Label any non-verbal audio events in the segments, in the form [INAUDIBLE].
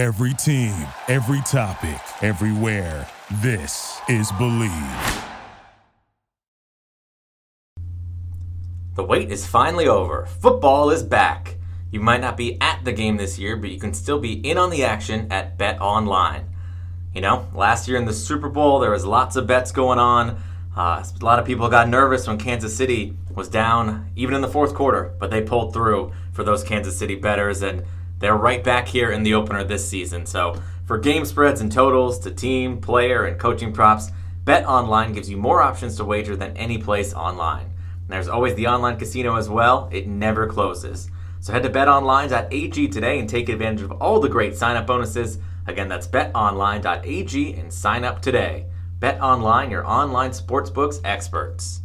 Every team, every topic, everywhere. This is Bleav. The wait is finally over. Football is back. You might not be at the game this year, but you can still be in on the action at Bet Online. You know, last year in the Super Bowl, there was lots of bets going on. Uh, a lot of people got nervous when Kansas City was down, even in the fourth quarter, but they pulled through for those Kansas City betters, and they're right back here in the opener this season. So, for game spreads and totals to team, player, and coaching props, Bet Online gives you more options to wager than any place online. And there's always the online casino as well, it never closes. So head to betonline.ag today and take advantage of all the great sign up bonuses. Again, that's betonline.ag and sign up today. Bet Online, your online sportsbooks experts.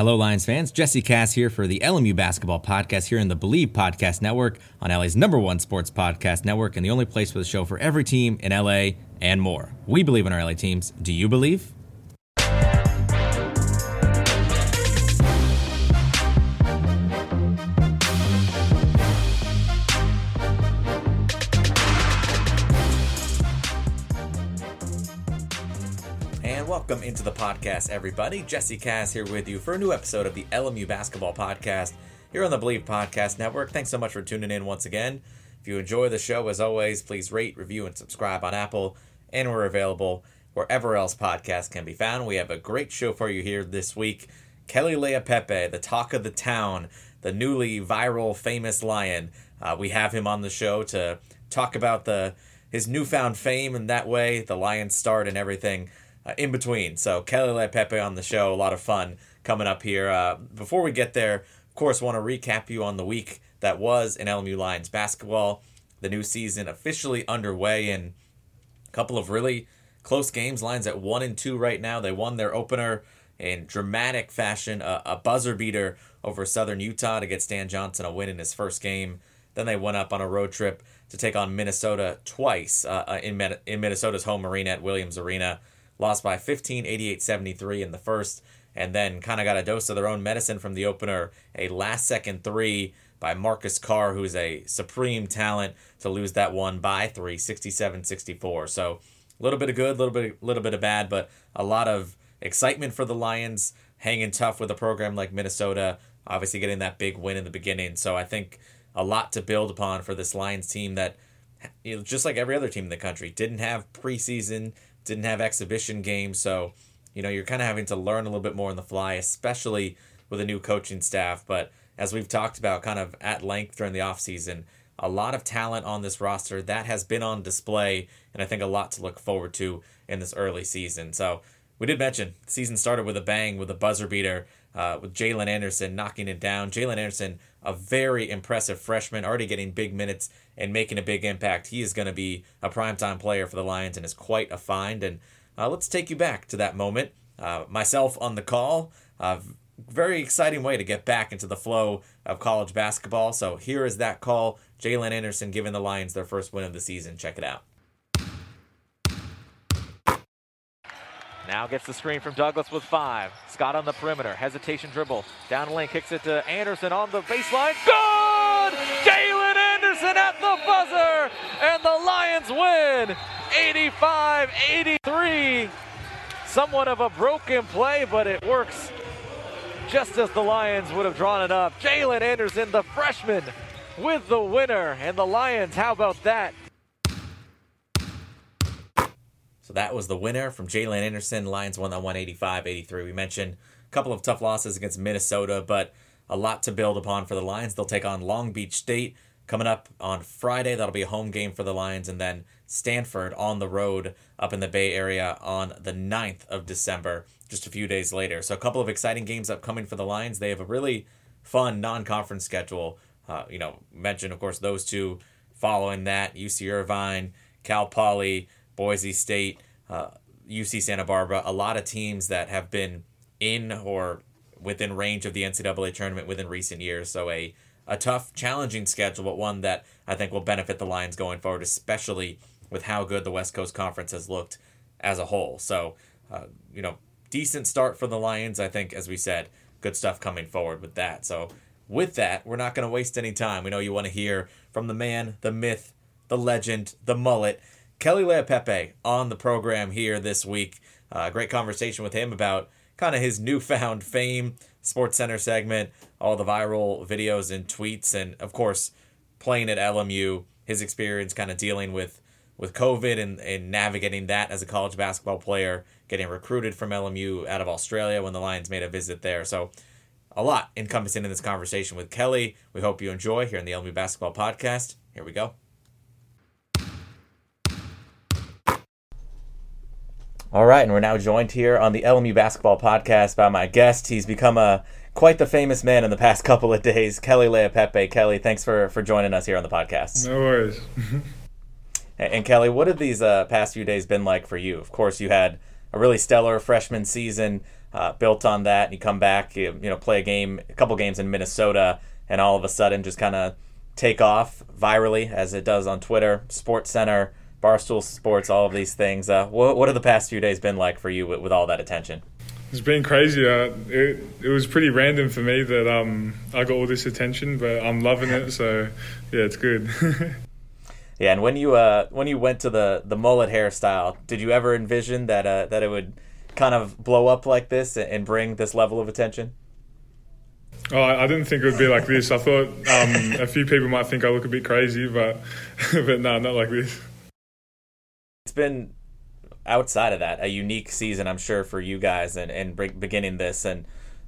Hello, Lions fans. Jesse Cass here for the LMU Basketball Podcast here in the Bleav Podcast Network on LA's number one sports podcast network and the only place for the show for every team in LA and more. We believe in our LA teams. Do you believe? Into the podcast, everybody. Jesse Cass here with you for a new episode of the LMU Basketball Podcast here on the Bleav Podcast Network. Thanks so much for tuning in once again. If you enjoy the show, as always, please rate, review, and subscribe on Apple, and we're available wherever else podcasts can be found. We have a great show for you here this week. Kelly Leaupepe, the talk of the town, the newly viral famous lion. Uh, we have him on the show to talk about the his newfound fame and that way the Lions start and everything uh, in between. So Kelly Leaupepe on the show, a lot of fun coming up here. Uh, before we get there, of course, want to recap you on the week that was in LMU Lions basketball. The new season officially underway and a couple of really close games. Lions at one and two right now. They won their opener in dramatic fashion, a, a buzzer beater over Southern Utah to get Stan Johnson a win in his first game. Then they went up on a road trip to take on Minnesota twice uh, in, Met- in Minnesota's home arena at Williams Arena. Lost by 15, 88 73 in the first, and then kind of got a dose of their own medicine from the opener. A last second three by Marcus Carr, who's a supreme talent, to lose that one by three, 67 64. So a little bit of good, a little bit, little bit of bad, but a lot of excitement for the Lions, hanging tough with a program like Minnesota, obviously getting that big win in the beginning. So I think a lot to build upon for this Lions team that, just like every other team in the country, didn't have preseason, didn't have exhibition games. So, you know, you're kind of having to learn a little bit more on the fly, especially with a new coaching staff. But as we've talked about kind of at length during the offseason, a lot of talent on this roster that has been on display, and I think a lot to look forward to in this early season. So, we did mention season started with a bang with a buzzer beater uh, with Jalen Anderson knocking it down. Jalen Anderson, a very impressive freshman, already getting big minutes and making a big impact. He is going to be a primetime player for the Lions and is quite a find. And uh, let's take you back to that moment. Uh, myself on the call. Uh, very exciting way to get back into the flow of college basketball. So here is that call. Jalen Anderson giving the Lions their first win of the season. Check it out. Now gets the screen from Douglas with five. Scott on the perimeter. Hesitation dribble. Down the lane. Kicks it to Anderson on the baseline. Good! Jalen Anderson at the buzzer! And the Lions win 85 83. Somewhat of a broken play, but it works just as the Lions would have drawn it up. Jalen Anderson, the freshman, with the winner. And the Lions, how about that? So that was the winner from Jalen Anderson. Lions won that 185 83. We mentioned a couple of tough losses against Minnesota, but a lot to build upon for the Lions. They'll take on Long Beach State coming up on Friday. That'll be a home game for the Lions, and then Stanford on the road up in the Bay Area on the 9th of December, just a few days later. So a couple of exciting games upcoming for the Lions. They have a really fun non-conference schedule. Uh, you know, mentioned of course those two. Following that, UC Irvine, Cal Poly, Boise State, uh, UC Santa Barbara. A lot of teams that have been in or within range of the NCAA tournament within recent years. So a a tough, challenging schedule, but one that I think will benefit the Lions going forward, especially with how good the West Coast Conference has looked as a whole. So, uh, you know, decent start for the Lions. I think, as we said, good stuff coming forward with that. So, with that, we're not going to waste any time. We know you want to hear from the man, the myth, the legend, the mullet, Kelly Leaupepe on the program here this week. Uh, great conversation with him about kind of his newfound [LAUGHS] fame, Sports Center segment, all the viral videos and tweets, and of course, playing at LMU, his experience kind of dealing with with COVID and, and navigating that as a college basketball player, getting recruited from LMU out of Australia when the Lions made a visit there. So a lot encompassing in this conversation with Kelly. We hope you enjoy here in the LMU Basketball Podcast. Here we go. All right, and we're now joined here on the LMU Basketball Podcast by my guest. He's become a quite the famous man in the past [LAUGHS] couple of days, Kelly Leaupepe. Kelly, thanks for for joining us here on the podcast. No worries. [LAUGHS] and, and, Kelly, what have these uh, past few days been like for you? Of course, you had a really stellar freshman season uh, built on that, and you come back, you, you know, play a game, a couple games in Minnesota, and all of a sudden just kind of take off virally as it does on Twitter, Sports Center Barstool Sports, all of these things. Uh, what, what have the past few days been like for you with, with all that attention? It's been crazy. Uh, it, it was pretty random for me that um, I got all this attention, but I'm loving it. So yeah, it's good. [LAUGHS] yeah, and when you uh, when you went to the, the mullet hairstyle, did you ever envision that uh, that it would kind of blow up like this and bring this level of attention? Oh, I didn't think it would be like this. I thought um, a few people might think I look a bit crazy, but [LAUGHS] but no, not like this it's been outside of that a unique season, I'm sure, for you guys and and beginning this and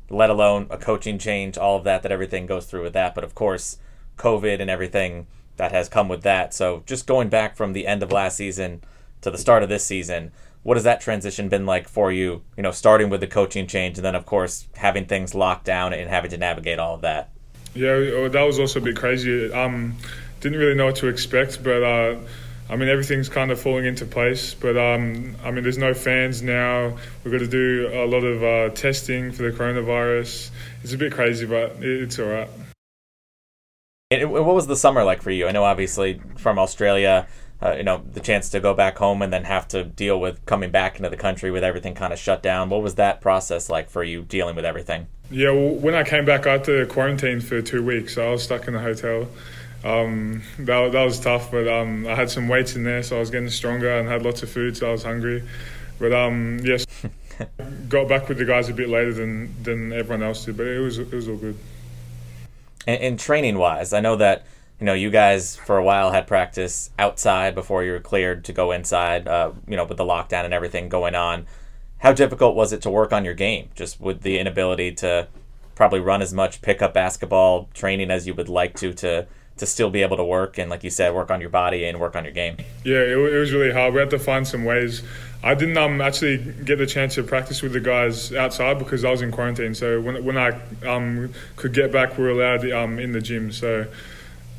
let alone a coaching change, all of that that everything goes through with that. But of course, COVID and everything that has come with that. So just going back from the end of last season to the start of this season, what has that transition been like for you? You know, starting with the coaching change and then of course having things locked down and having to navigate all of that. Yeah, that was also a bit crazy. Um, didn't really know what to expect, but. Uh, I mean, everything's kind of falling into place. But um, I mean, there's no fans now. We've got to do a lot of uh, testing for the coronavirus. It's a bit crazy, but it's all right. And what was the summer like for you? I know, obviously, from Australia, uh, you know, the chance to go back home and then have to deal with coming back into the country with everything kind of shut down. What was that process like for you dealing with everything? Yeah, well, when I came back, I had to quarantine for two weeks. So I was stuck in the hotel um, that, that was tough, but um, I had some weights in there, so I was getting stronger and had lots of food, so I was hungry. But um, yes, [LAUGHS] got back with the guys a bit later than, than everyone else did, but it was it was all good. And, and training wise, I know that you know you guys for a while had practice outside before you were cleared to go inside. Uh, you know, with the lockdown and everything going on, how difficult was it to work on your game, just with the inability to probably run as much pickup basketball training as you would like to to to still be able to work and, like you said, work on your body and work on your game? Yeah, it, it was really hard. We had to find some ways. I didn't um, actually get the chance to practice with the guys outside because I was in quarantine. So when when I um, could get back, we were allowed um, in the gym. So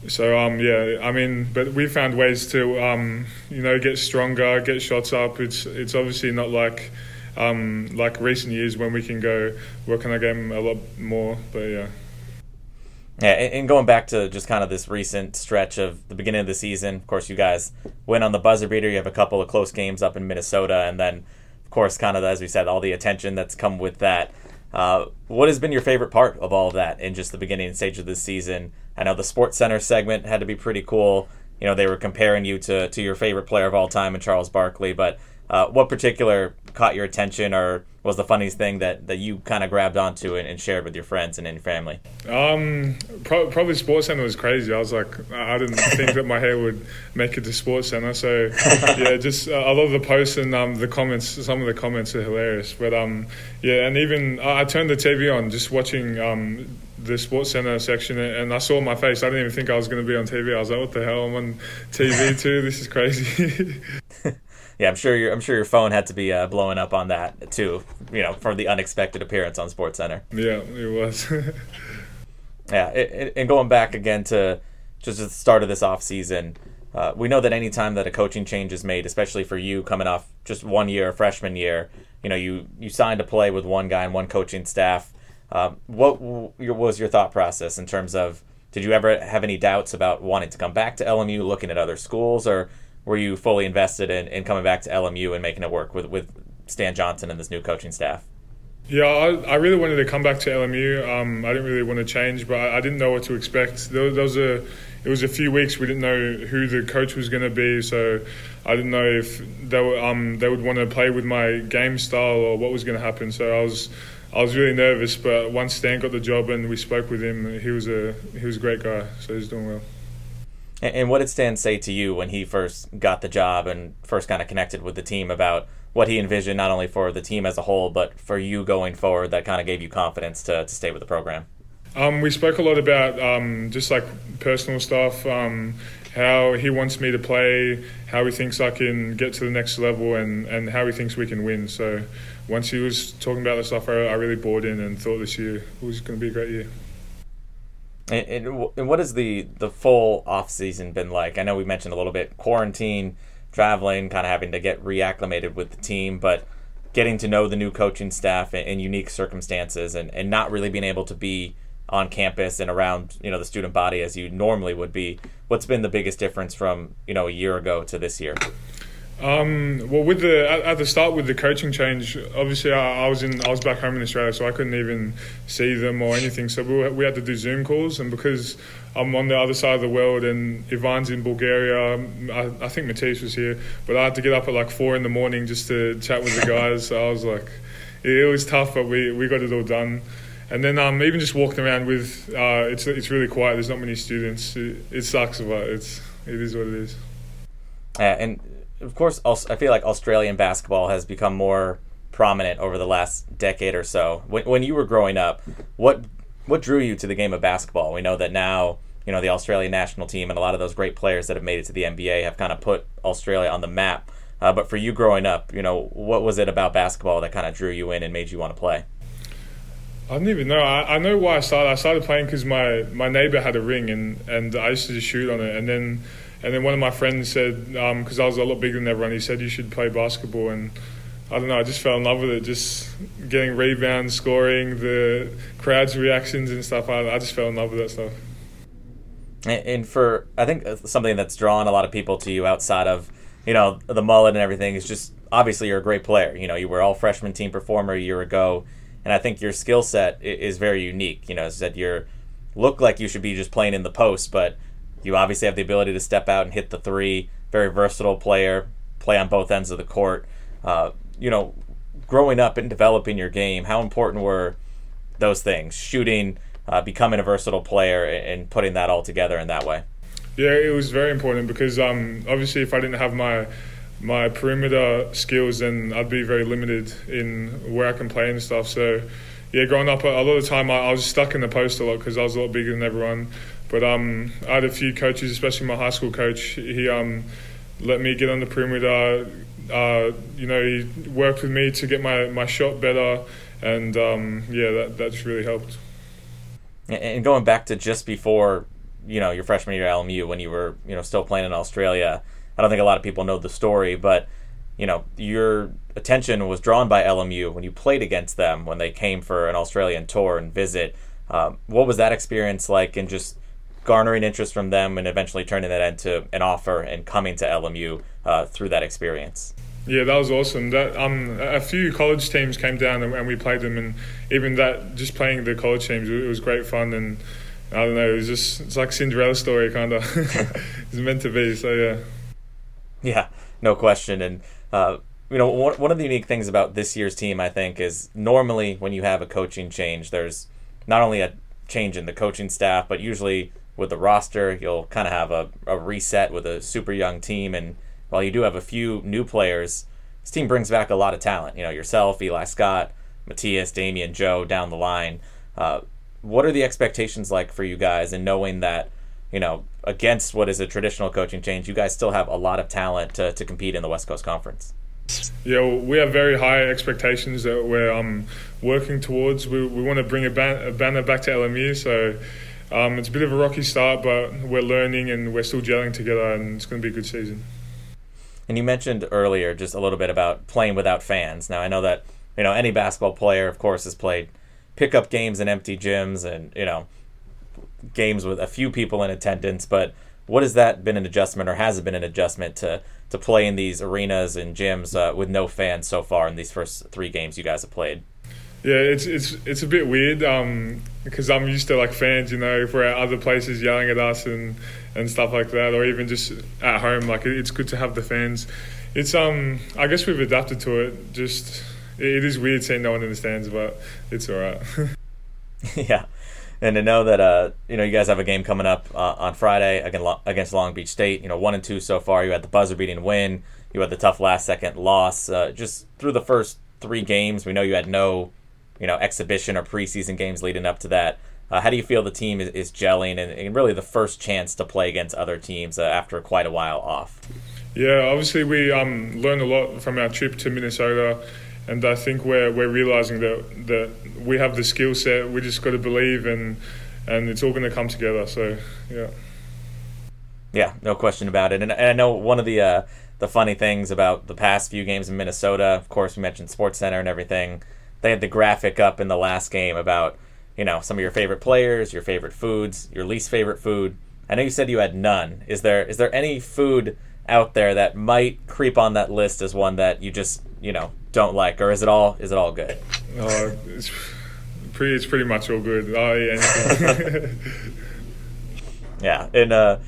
so um, yeah, I mean, but we found ways to um, you know get stronger, get shots up. It's it's obviously not like um, like recent years when we can go work on our game a lot more. But yeah. Yeah, and going back to just kind of this recent stretch of the beginning of the season, of course, you guys went on the buzzer beater. You have a couple of close games up in Minnesota, and then, of course, kind of as we said, all the attention that's come with that. Uh, what has been your favorite part of all of that in just the beginning stage of this season? I know the Sports Center segment had to be pretty cool. You know, they were comparing you to to your favorite player of all time, in Charles Barkley. But uh, what particular caught your attention, or was the funniest thing that, that you kind of grabbed onto and, and, shared with your friends and in your family? Um, pro- probably Sports Center was crazy. I was like, I didn't think that my hair would make it to Sports Center. So [LAUGHS] yeah, just uh, I love the posts and um, the comments. Some of the comments are hilarious. But um, yeah, and even I, I turned the TV on just watching um, the Sports Center section, and I saw my face. I didn't even think I was going to be on TV. I was like, what the hell? I'm on TV too. This is crazy. [LAUGHS] [LAUGHS] yeah, I'm sure your I'm sure your phone had to be uh, blowing up on that too. You know, for the unexpected appearance on Sports Center. Yeah, it was. [LAUGHS] yeah, it, it, and going back again to just at the start of this off season, uh, we know that any time that a coaching change is made, especially for you coming off just one year, freshman year, you know, you you signed to play with one guy and one coaching staff. Um, what was your thought process in terms of? Did you ever have any doubts about wanting to come back to LMU, looking at other schools, or were you fully invested in, in coming back to LMU and making it work with, with Stan Johnson and this new coaching staff? Yeah, I, I really wanted to come back to LMU. Um, I didn't really want to change, but I, I didn't know what to expect. There, there, was a, it was a few weeks we didn't know who the coach was going to be, so I didn't know if they were, um, they would want to play with my game style or what was going to happen. So I was I was really nervous, but once Stan got the job and we spoke with him, he was a he was a great guy, so he's doing well. And what did Stan say to you when he first got the job and first kind of connected with the team about what he envisioned not only for the team as a whole, but for you going forward that kind of gave you confidence to, to stay with the program? Um, we spoke a lot about um, just like personal stuff, um, how he wants me to play, how he thinks I can get to the next level, and, and how he thinks we can win. So once he was talking about the stuff, I, I really bought in and thought this year was going to be a great year. And, and, and what has the, the full off season been like? I know we mentioned a little bit quarantine traveling, kind of having to get reacclimated with the team, but getting to know the new coaching staff in, in unique circumstances and, and not really being able to be on campus and around you know the student body as you normally would be. What's been the biggest difference from you know a year ago to this year? Um, well, with the at, the start with the coaching change, obviously I, I, was in I was back home in Australia, so I couldn't even see them or anything. So we, we had to do Zoom calls, and because I'm on the other side of the world and Ivan's in Bulgaria, I, I think Matisse was here, but I had to get up at like four in the morning just to chat with the guys. so I was like, it, it, was tough, but we, we got it all done. And then um, even just walking around with uh, it's it's really quiet. There's not many students. It, it sucks, but it's it is what it is. Uh, and of course, I feel like Australian basketball has become more prominent over the last decade or so. When, when you were growing up, what what drew you to the game of basketball? We know that now, you know, the Australian national team and a lot of those great players that have made it to the NBA have kind of put Australia on the map. Uh, but for you growing up, you know, what was it about basketball that kind of drew you in and made you want to play? I don't even know. I, I know why I started. I started playing because my, my neighbor had a ring and, and I used to just shoot on it. And then and then one of my friends said, because um, I was a lot bigger than everyone, he said you should play basketball. And I don't know, I just fell in love with it. Just getting rebounds, scoring, the crowd's reactions and stuff. I, I just fell in love with that stuff. And for I think uh, something that's drawn a lot of people to you outside of you know the mullet and everything is just obviously you're a great player. You know you were all freshman team performer a year ago, and I think your skill set is very unique. You know, I said you look like you should be just playing in the post, but you obviously have the ability to step out and hit the three. Very versatile player, play on both ends of the court. Uh, you know, growing up and developing your game, how important were those things? Shooting, uh, becoming a versatile player, and putting that all together in that way. Yeah, it was very important because um, obviously, if I didn't have my my perimeter skills, then I'd be very limited in where I can play and stuff. So, yeah, growing up, a lot of the time I, I was stuck in the post a lot because I was a lot bigger than everyone. But um, I had a few coaches, especially my high school coach. He um, let me get on the perimeter. Uh, you know, he worked with me to get my, my shot better, and um, yeah, that that just really helped. And going back to just before, you know, your freshman year at LMU when you were, you know, still playing in Australia. I don't think a lot of people know the story, but you know, your attention was drawn by LMU when you played against them when they came for an Australian tour and visit. Um, what was that experience like, and just garnering interest from them and eventually turning that into an offer and coming to LMU uh, through that experience. Yeah, that was awesome. That um, a few college teams came down and, and, we played them, and even that, just playing the college teams, it was great fun. And I don't know, it was just it's like Cinderella story kind of. [LAUGHS] it's meant to be. So yeah. Yeah, no question. And uh, you know, one one of the unique things about this year's team, I think, is normally when you have a coaching change, there's not only a change in the coaching staff, but usually with the roster. You'll kind of have a, a reset with a super young team. And while you do have a few new players, this team brings back a lot of talent. You know, yourself, Eli Scott, Matthias, Damian, Joe down the line. Uh, what are the expectations like for you guys and knowing that, you know, against what is a traditional coaching change, you guys still have a lot of talent to, to compete in the West Coast Conference? Yeah, we have very high expectations that we're um, working towards. We, we want to bring a, ban- a banner back to LMU, so um, it's a bit of a rocky start, but we're learning and we're still gelling together, and it's going to be a good season. And you mentioned earlier just a little bit about playing without fans. Now I know that you know any basketball player, of course, has played pickup games in empty gyms, and you know games with a few people in attendance. But what has that been an adjustment, or has it been an adjustment to to play in these arenas and gyms uh, with no fans so far in these first three games you guys have played? Yeah, it's it's it's a bit weird um, because I'm used to like fans, you know, if we're at other places yelling at us and, and stuff like that, or even just at home. Like it's good to have the fans. It's um, I guess we've adapted to it. Just it is weird seeing no one in the stands, but it's all right. [LAUGHS] yeah, and to know that uh, you know you guys have a game coming up uh, on Friday against Long Beach State. You know, one and two so far. You had the buzzer beating win. You had the tough last second loss. Uh, just through the first three games, we know you had no you know exhibition or preseason games leading up to that. Uh, how do you feel the team is, is gelling and, and, really the first chance to play against other teams uh, after quite a while off? Yeah, obviously we um, learned a lot from our trip to Minnesota, and I think we're we're realizing that that we have the skill set. We just got to believe, and and it's all going to come together. So yeah. Yeah, no question about it. And, and I know one of the uh, the funny things about the past few games in Minnesota. Of course, we mentioned Sports Center and everything they had the graphic up in the last game about you know some of your favorite players, your favorite foods, your least favorite food. I know you said you had none. Is there is there any food out there that might creep on that list as one that you just you know don't like, or is it all is it all good? Uh, it's pretty it's pretty much all good. Oh, yeah, [LAUGHS] yeah, and uh,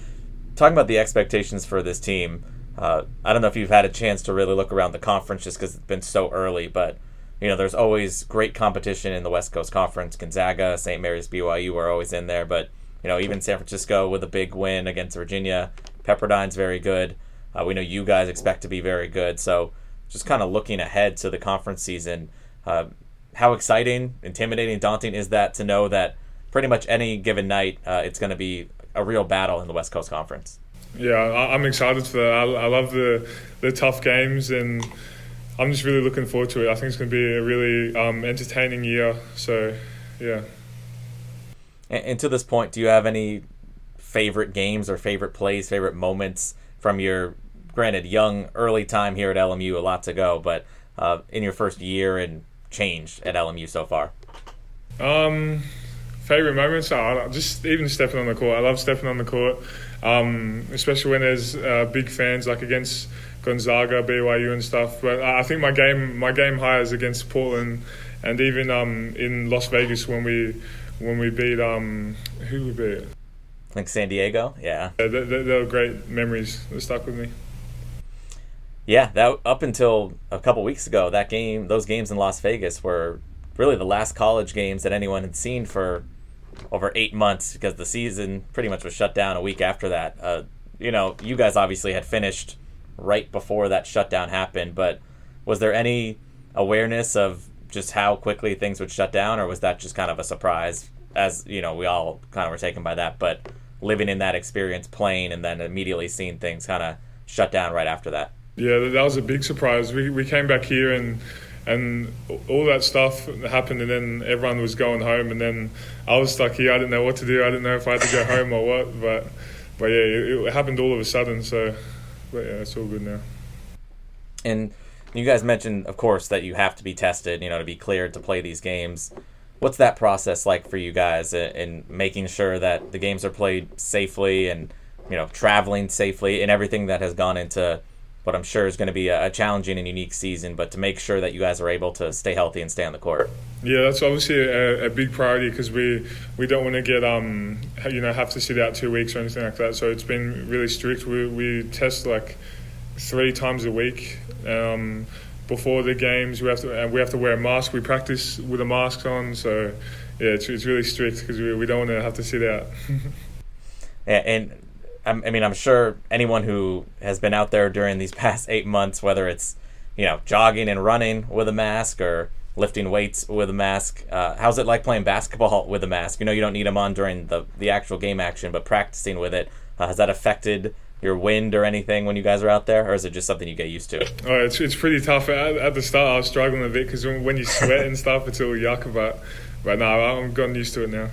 talking about the expectations for this team. Uh, I don't know if you've had a chance to really look around the conference just because it's been so early, but you know, there's always great competition in the West Coast Conference. Gonzaga, St. Mary's, BYU are always in there, but you know, even San Francisco with a big win against Virginia, Pepperdine's very good. Uh, we know you guys expect to be very good, so just kind of looking ahead to the conference season. Uh, how exciting, intimidating, daunting is that to know that pretty much any given night uh, it's going to be a real battle in the West Coast Conference? Yeah, I'm excited for that. I, I love the the tough games and I'm just really looking forward to it. I think it's going to be a really um, entertaining year. So, yeah. And, and, to this point, do you have any favorite games or favorite plays, favorite moments from your, granted, young, early time here at LMU, a lot to go, but uh, in your first year and change at LMU so far? Um, favorite moments? Oh, just even stepping on the court. I love stepping on the court, um, especially when there's uh, big fans like against Gonzaga, BYU, and stuff. But I think my game my game high is against Portland, and even um, in Las Vegas when we when we beat um, who we beat. Like San Diego, yeah. yeah they, they, they were great memories that stuck with me. Yeah, that up until a couple weeks ago, that game, those games in Las Vegas were really the last college games that anyone had seen for over eight months because the season pretty much was shut down a week after that. Uh, you know, you guys obviously had finished right before that shutdown happened. But was there any awareness of just how quickly things would shut down, or was that just kind of a surprise? As you know, we all kind of were taken by that, but living in that experience, playing, and then immediately seeing things kind of shut down right after that. Yeah, that was a big surprise. We we came back here and and all that stuff happened, and then everyone was going home, and then I was stuck here. I didn't know what to do. I didn't know if I had to go home or what, but but yeah, it, it happened all of a sudden. So but yeah, it's all good now. And you guys mentioned, of course, that you have to be tested, you know, to be cleared to play these games. What's that process like for you guys in making sure that the games are played safely and, you know, traveling safely and everything that has gone into what I'm sure is going to be a, challenging and unique season, but to make sure that you guys are able to stay healthy and stay on the court. Yeah, that's obviously a, a big priority because we, we don't want to get um you know have to sit out two weeks or anything like that. So it's been really strict. We we test like three times a week. Um, before the games, we have to and we have to wear a mask. We practice with a mask on, so yeah, it's, it's really strict because we, we don't want to have to sit out. [LAUGHS] yeah, and I mean, I'm sure anyone who has been out there during these [LAUGHS] past eight months, whether it's you know jogging and running with a mask or lifting weights with a mask, uh, how's it like playing basketball [LAUGHS] with a mask? You know, you don't need them on during the the actual game action, but practicing with it uh, has that affected your wind or anything when you guys are out there, or is it just something you get used to? Oh, it's it's pretty tough. At, at the start, I was struggling a bit because when, when, you sweat and stuff, it's all yuck. But but now I'm gotten used to it now.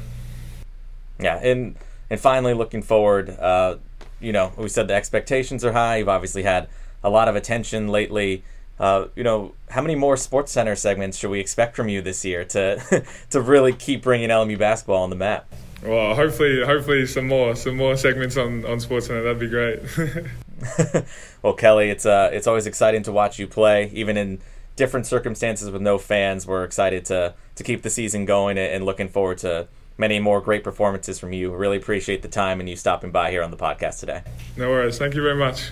Yeah, and and finally, looking forward, uh, you know, we said the expectations are high. You've obviously had a lot of attention lately. Uh, you know, how many more Sports Center segments should we expect from you this year to [LAUGHS] to really keep bringing LMU basketball on the map? Well, hopefully, hopefully some more, some more segments on on Sports Center. That'd be great. [LAUGHS] well, Kelly, it's uh, it's always exciting to watch you play, even in different circumstances with no fans, we're excited to to keep the season going and looking forward to many more great performances from you. Really appreciate the time and you stopping by here on the podcast today. No worries. Thank you very much.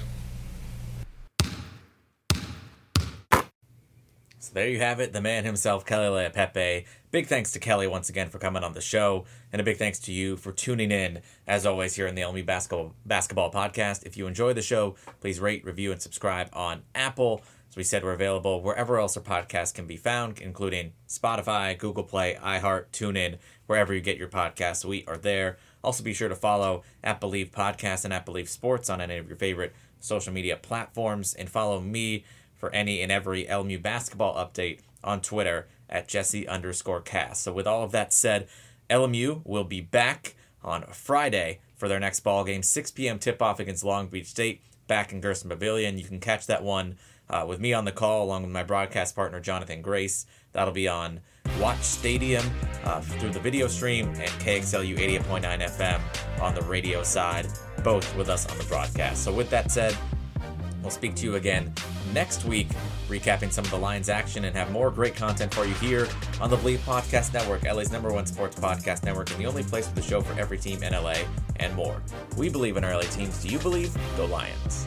So there you have it, the man himself, Kelly Leaupepe. Big thanks to Kelly once again for coming on the show, and a big thanks to you for tuning in, as always, here in the LMU Basketball, Basketball Podcast. If you enjoy the show, please rate, review, and subscribe on Apple. As we said, we're available wherever else our podcast can be found, including Spotify, Google Play, iHeart, TuneIn, wherever you get your podcasts. We are there. Also, be sure to follow at Bleav Podcast and at Bleav Sports on any of your favorite social media platforms, and follow me for any and every LMU basketball update on Twitter at Jesse underscore cast. So, with all of that said, LMU will be back on Friday for their next ball game, 6 p.m. tip off against Long Beach State back in Gersten Pavilion. You can catch that one uh, with me on the call along with my broadcast partner Jonathan Grace. That'll be on Watch Stadium uh, through the video stream and KXLU 88.9 FM on the radio side, both with us on the broadcast. So, with that said, we'll speak to you again next week, recapping some of the Lions action and have more great content for you here on the Bleav Podcast Network, LA's number one sports podcast network, and the only place with the show for every team in LA and more. We believe in our LA teams. Do you believe? Go Lions.